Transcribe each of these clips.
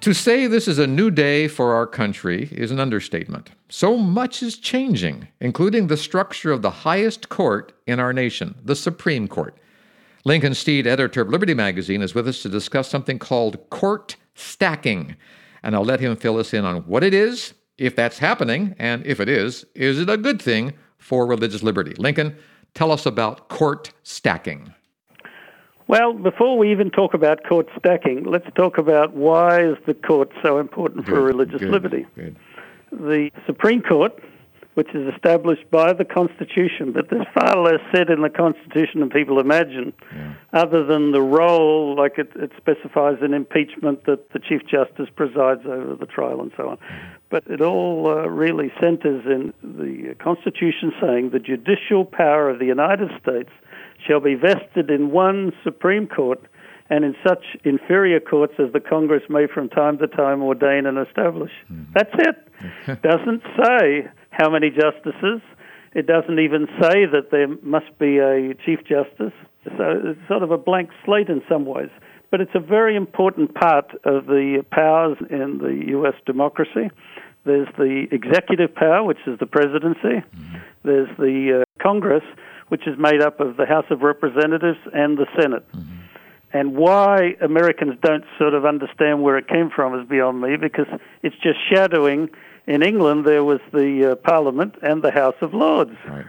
To say this is a new day for our country is an understatement. So much is changing, including the structure of the highest court in our nation, the Supreme Court. Lincoln Steed, editor of Liberty Magazine, is with us to discuss something called court stacking. And I'll let him fill us in on what it is, if that's happening, and if it is, is it a good thing for religious liberty? Lincoln, tell us about court stacking. Well, before we even talk about court stacking, let's talk about why is the court so important good, for religious good, liberty. Good. The Supreme Court, which is established by the Constitution, but there's far less said in the Constitution than people imagine, yeah. other than the role, like it, it specifies in impeachment that the Chief Justice presides over the trial and so on. But it all uh, really centers in the Constitution saying the judicial power of the United States shall be vested in one Supreme Court and in such inferior courts as the Congress may from time to time ordain and establish. Mm-hmm. That's it. doesn't say how many justices. It doesn't even say that there must be a Chief Justice. So it's sort of a blank slate in some ways. But it's a very important part of the powers in the U.S. democracy. There's the executive power, which is the presidency. Mm-hmm. There's the uh, Congress, which is made up of the House of Representatives and the Senate. Mm-hmm. And why Americans don't sort of understand where it came from is beyond me because it's just shadowing. In England, there was the uh, Parliament and the House of Lords. Right.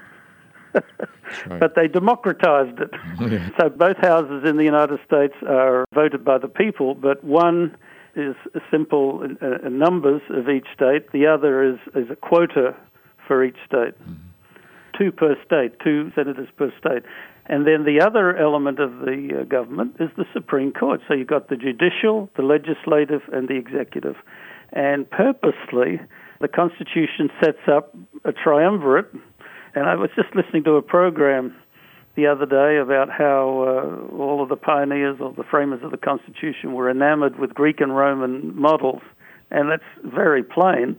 right. But they democratized it. Yeah. So both houses in the United States are voted by the people, but one is simple uh, numbers of each state, the other is, is a quota for each state. Mm-hmm two per state, two senators per state. And then the other element of the uh, government is the Supreme Court. So you've got the judicial, the legislative, and the executive. And purposely, the Constitution sets up a triumvirate. And I was just listening to a program the other day about how uh, all of the pioneers or the framers of the Constitution were enamored with Greek and Roman models. And that's very plain.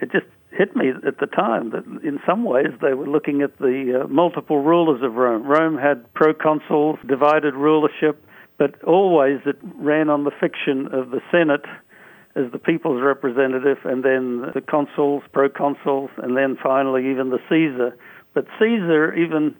It just hit me at the time that in some ways they were looking at the uh, multiple rulers of Rome. Rome had proconsuls, divided rulership, but always it ran on the fiction of the Senate as the people's representative, and then the consuls, proconsuls, and then finally even the Caesar. But Caesar, even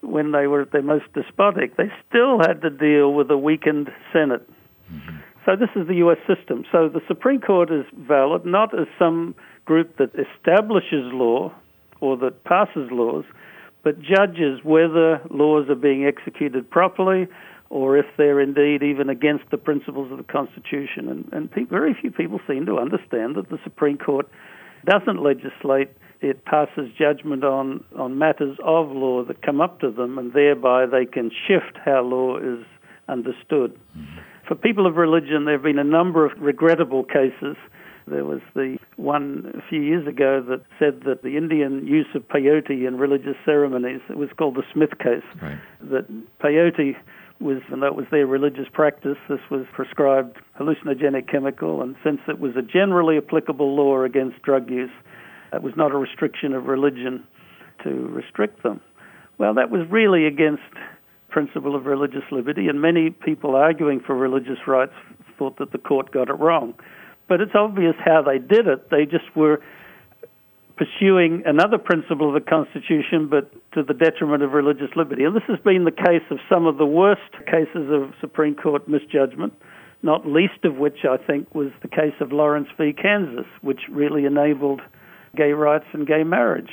when they were at their most despotic, they still had to deal with a weakened Senate. Mm-hmm. So this is the U.S. system. So the Supreme Court is valid not as some group that establishes law or that passes laws, but judges whether laws are being executed properly or if they're indeed even against the principles of the Constitution. And, and pe- very few people seem to understand that the Supreme Court doesn't legislate, it passes judgment on, on matters of law that come up to them, and thereby they can shift how law is understood. Mm-hmm. For people of religion, there have been a number of regrettable cases there was the one a few years ago that said that the Indian use of peyote in religious ceremonies, it was called the Smith case, right. that peyote was, and that was their religious practice, this was prescribed hallucinogenic chemical, and since it was a generally applicable law against drug use, it was not a restriction of religion to restrict them. Well, that was really against principle of religious liberty, and many people arguing for religious rights thought that the court got it wrong but it's obvious how they did it. They just were pursuing another principle of the Constitution, but to the detriment of religious liberty. And this has been the case of some of the worst cases of Supreme Court misjudgment, not least of which I think was the case of Lawrence v. Kansas, which really enabled gay rights and gay marriage.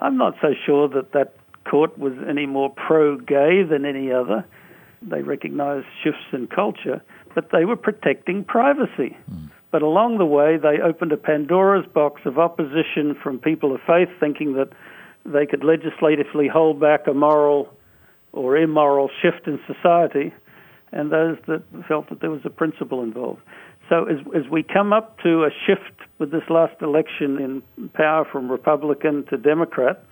I'm not so sure that that court was any more pro gay than any other. They recognized shifts in culture, but they were protecting privacy. Mm. But along the way, they opened a Pandora's box of opposition from people of faith, thinking that they could legislatively hold back a moral or immoral shift in society, and those that felt that there was a principle involved. So as, as we come up to a shift with this last election in power from Republican to Democrat,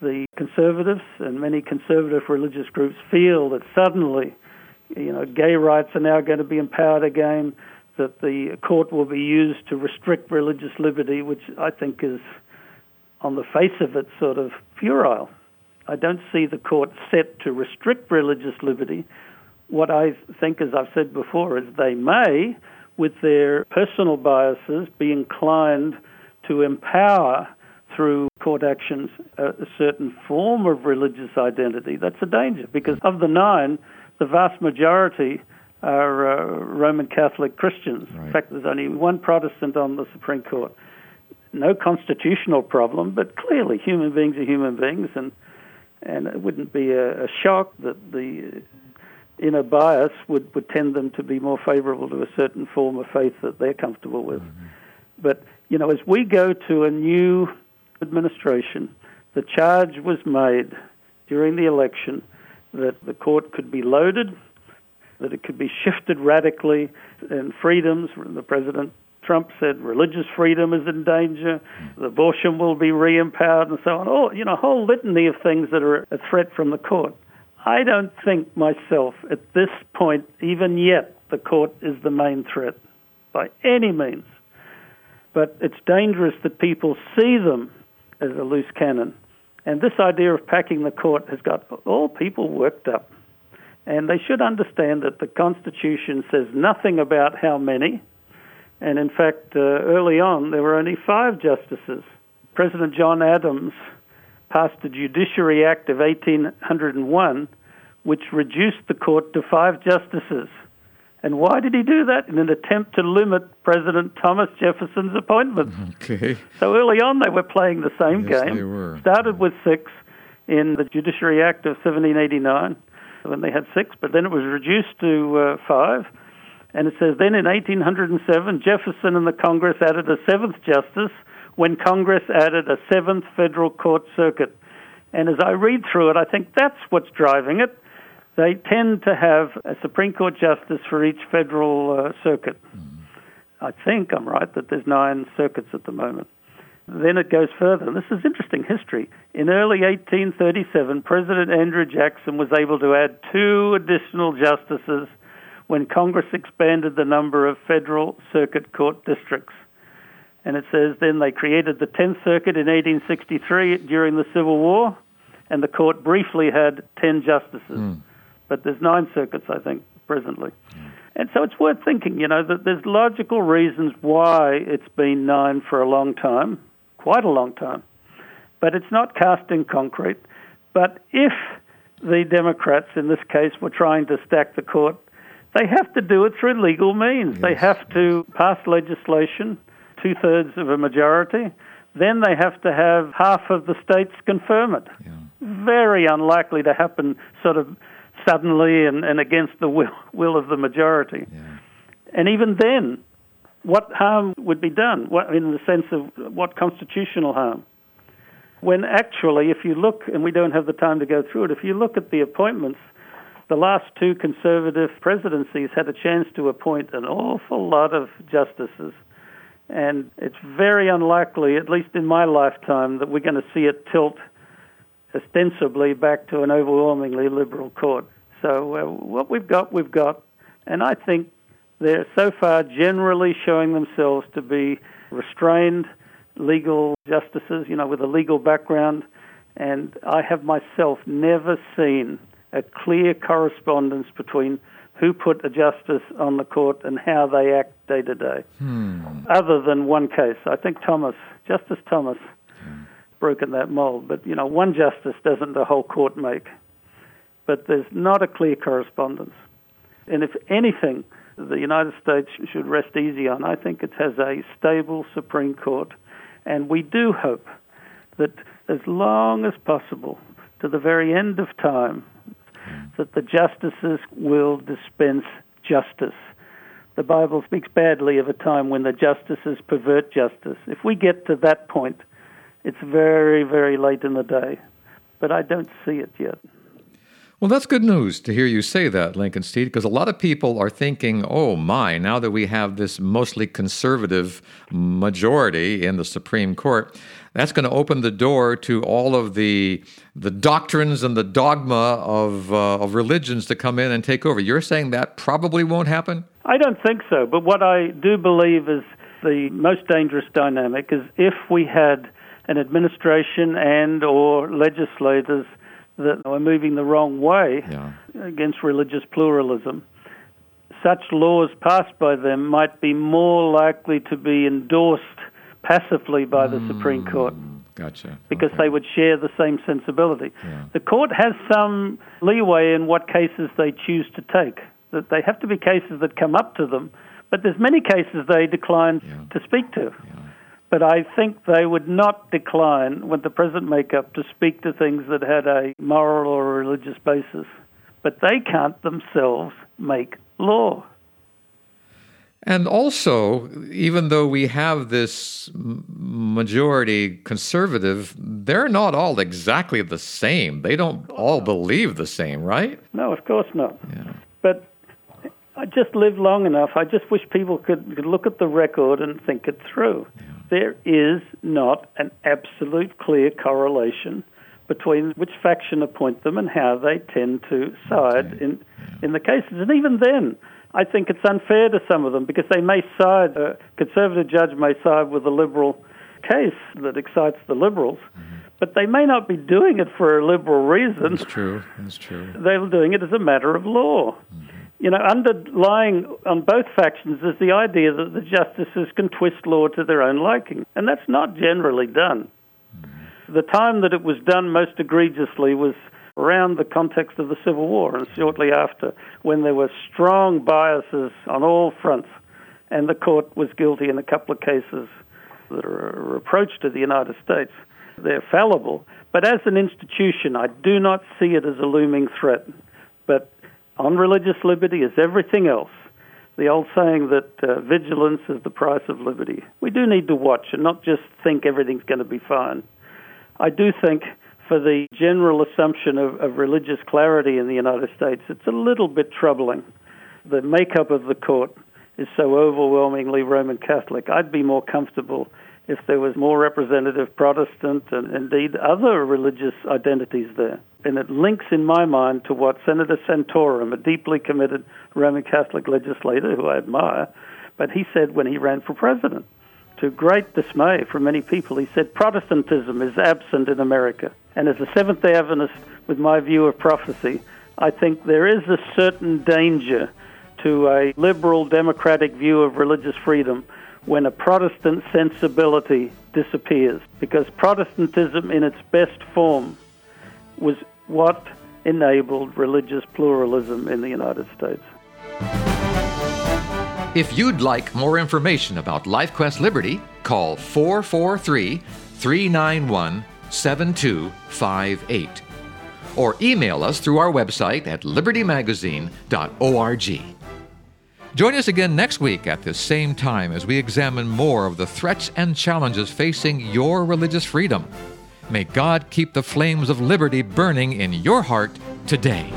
the conservatives and many conservative religious groups feel that suddenly, you know, gay rights are now going to be empowered again, that the court will be used to restrict religious liberty, which I think is, on the face of it, sort of puerile. I don't see the court set to restrict religious liberty. What I think, as I've said before, is they may, with their personal biases, be inclined to empower through court actions a, certain form of religious identity. That's a danger because of the nine, the vast majority are uh, Roman Catholic Christians. Right. In fact, there's only one Protestant on the Supreme Court. No constitutional problem, but clearly human beings are human beings, and and it wouldn't be a, a shock that the inner bias would, would tend them to be more favorable to a certain form of faith that they're comfortable with. Mm-hmm. But, you know, as we go to a new administration, the charge was made during the election that the court could be loaded, that it could be shifted radically, and freedoms, the president Trump said religious freedom is in danger, hmm. abortion will be re-empowered, and so on. Oh, you know, a whole litany of things that are a threat from the court. I don't think myself at this point, even yet, the court is the main threat by any means. But it's dangerous that people see them as a loose cannon. And this idea of packing the court has got all people worked up. And they should understand that the Constitution says nothing about how many. And in fact, uh, early on, there were only five justices. President John Adams passed the Judiciary Act of 1801, which reduced the court to five justices. And why did he do that? In an attempt to limit President Thomas Jefferson's appointments. Okay. So early on, they were playing the same yes, game. They were. Started with six in the Judiciary Act of 1789 when they had six, but then it was reduced to uh, five. And it says then in 1807, Jefferson and the Congress added a seventh justice when Congress added a seventh federal court circuit. And as I read through it, I think that's what's driving it. They tend to have a Supreme Court justice for each federal uh, circuit. Mm-hmm. I think I'm right that there's nine circuits at the moment. Then it goes further. and This is interesting history. In early 1837, President Andrew Jackson was able to add two additional justices when Congress expanded the number of federal circuit court districts. And it says then they created the 10th Circuit in 1863 during the Civil War, and the court briefly had 10 justices. Mm. But there's nine circuits, I think, presently. Mm. And so it's worth thinking, you know, that there's logical reasons why it's been nine for a long time, quite a long time. But it's not cast in concrete. But if the Democrats, in this case, were trying to stack the court, they have to do it through legal means. Yes. They have to pass legislation two thirds of a majority, then they have to have half of the states confirm it. Yeah. Very unlikely to happen sort of suddenly and, and against the will, will of the majority. Yeah. And even then, what harm would be done? What, in the sense of what constitutional harm? When actually, if you look, and we don't have the time to go through it, if you look at the appointments, the last two conservative presidencies had a chance to appoint an awful lot of justices and it's very unlikely, at least in my lifetime, that we're going to see it tilt ostensibly back to an overwhelmingly liberal court. So uh, what we've got, we've got, and I think they're so far generally showing themselves to be restrained legal justices, you know, with a legal background. And I have myself never seen a clear correspondence between who put a justice on the court and how they act day to day. Other than one case, I think Thomas, Justice Thomas, hmm. broken that mold. But you know, one justice doesn't the whole court make. But there's not a clear correspondence. And if anything, the United States should rest easy on. I think it has a stable Supreme Court, and we do hope that as long as possible, to the very end of time, that the justices will dispense justice. The Bible speaks badly of a time when the justices pervert justice. If we get to that point, it's very, very late in the day. But I don't see it yet. Well, that's good news to hear you say that, Lincoln Steed, because a lot of people are thinking, oh my, now that we have this mostly conservative majority in the Supreme Court, that's going to open the door to all of the the doctrines and the dogma of uh, of religions to come in and take over. You're saying that probably won't happen? I don't think so. But what I do believe is the most dangerous dynamic is if we had an administration and or legislators that are moving the wrong way yeah. against religious pluralism. Such laws passed by them might be more likely to be endorsed passively by the mm, Supreme Court. Gotcha. Because okay. they would share the same sensibility. Yeah. The court has some leeway in what cases they choose to take. That they have to be cases that come up to them, but there's many cases they decline yeah. to speak to. Yeah. But I think they would not decline with the present makeup to speak to things that had a moral or religious basis. But they can't themselves make law. And also, even though we have this majority conservative, they're not all exactly the same. They don't all believe the same, right? No, of course not. Yeah. But I just lived long enough. I just wish people could, could look at the record and think it through. Yeah. There is not an absolute clear correlation between which faction appoint them and how they tend to side okay. in in the cases. And even then, I think it's unfair to some of them because they may side, a conservative judge may side with a liberal case that excites the liberals, mm-hmm. but they may not be doing it for a liberal reason. That's true. That's true. They're doing it as a matter of law. Mm-hmm. You know, underlying on both factions is the idea that the justices can twist law to their own liking, and that's not generally done. Mm-hmm. The time that it was done most egregiously was around the context of the Civil War and shortly after, when there were strong biases on all fronts, and the court was guilty in a couple of cases that are a reproach to the United States. They're fallible, but as an institution, I do not see it as a looming threat. But on religious liberty, as everything else, the old saying that uh, vigilance is the price of liberty. We do need to watch and not just think everything's going to be fine. I do think for the general assumption of, of religious clarity in the United States, it's a little bit troubling. The makeup of the court is so overwhelmingly Roman Catholic. I'd be more comfortable if there was more representative Protestant and indeed other religious identities there. And it links in my mind to what Senator Santorum, a deeply committed Roman Catholic legislator who I admire, but he said when he ran for president to great dismay for many people, he said Protestantism is absent in America. And as a Seventh day Adventist, with my view of prophecy, I think there is a certain danger to a liberal democratic view of religious freedom when a Protestant sensibility disappears. Because Protestantism, in its best form, was what enabled religious pluralism in the United States. If you'd like more information about LifeQuest Liberty, call 443 391 7258 or email us through our website at libertymagazine.org. Join us again next week at the same time as we examine more of the threats and challenges facing your religious freedom. May God keep the flames of liberty burning in your heart today.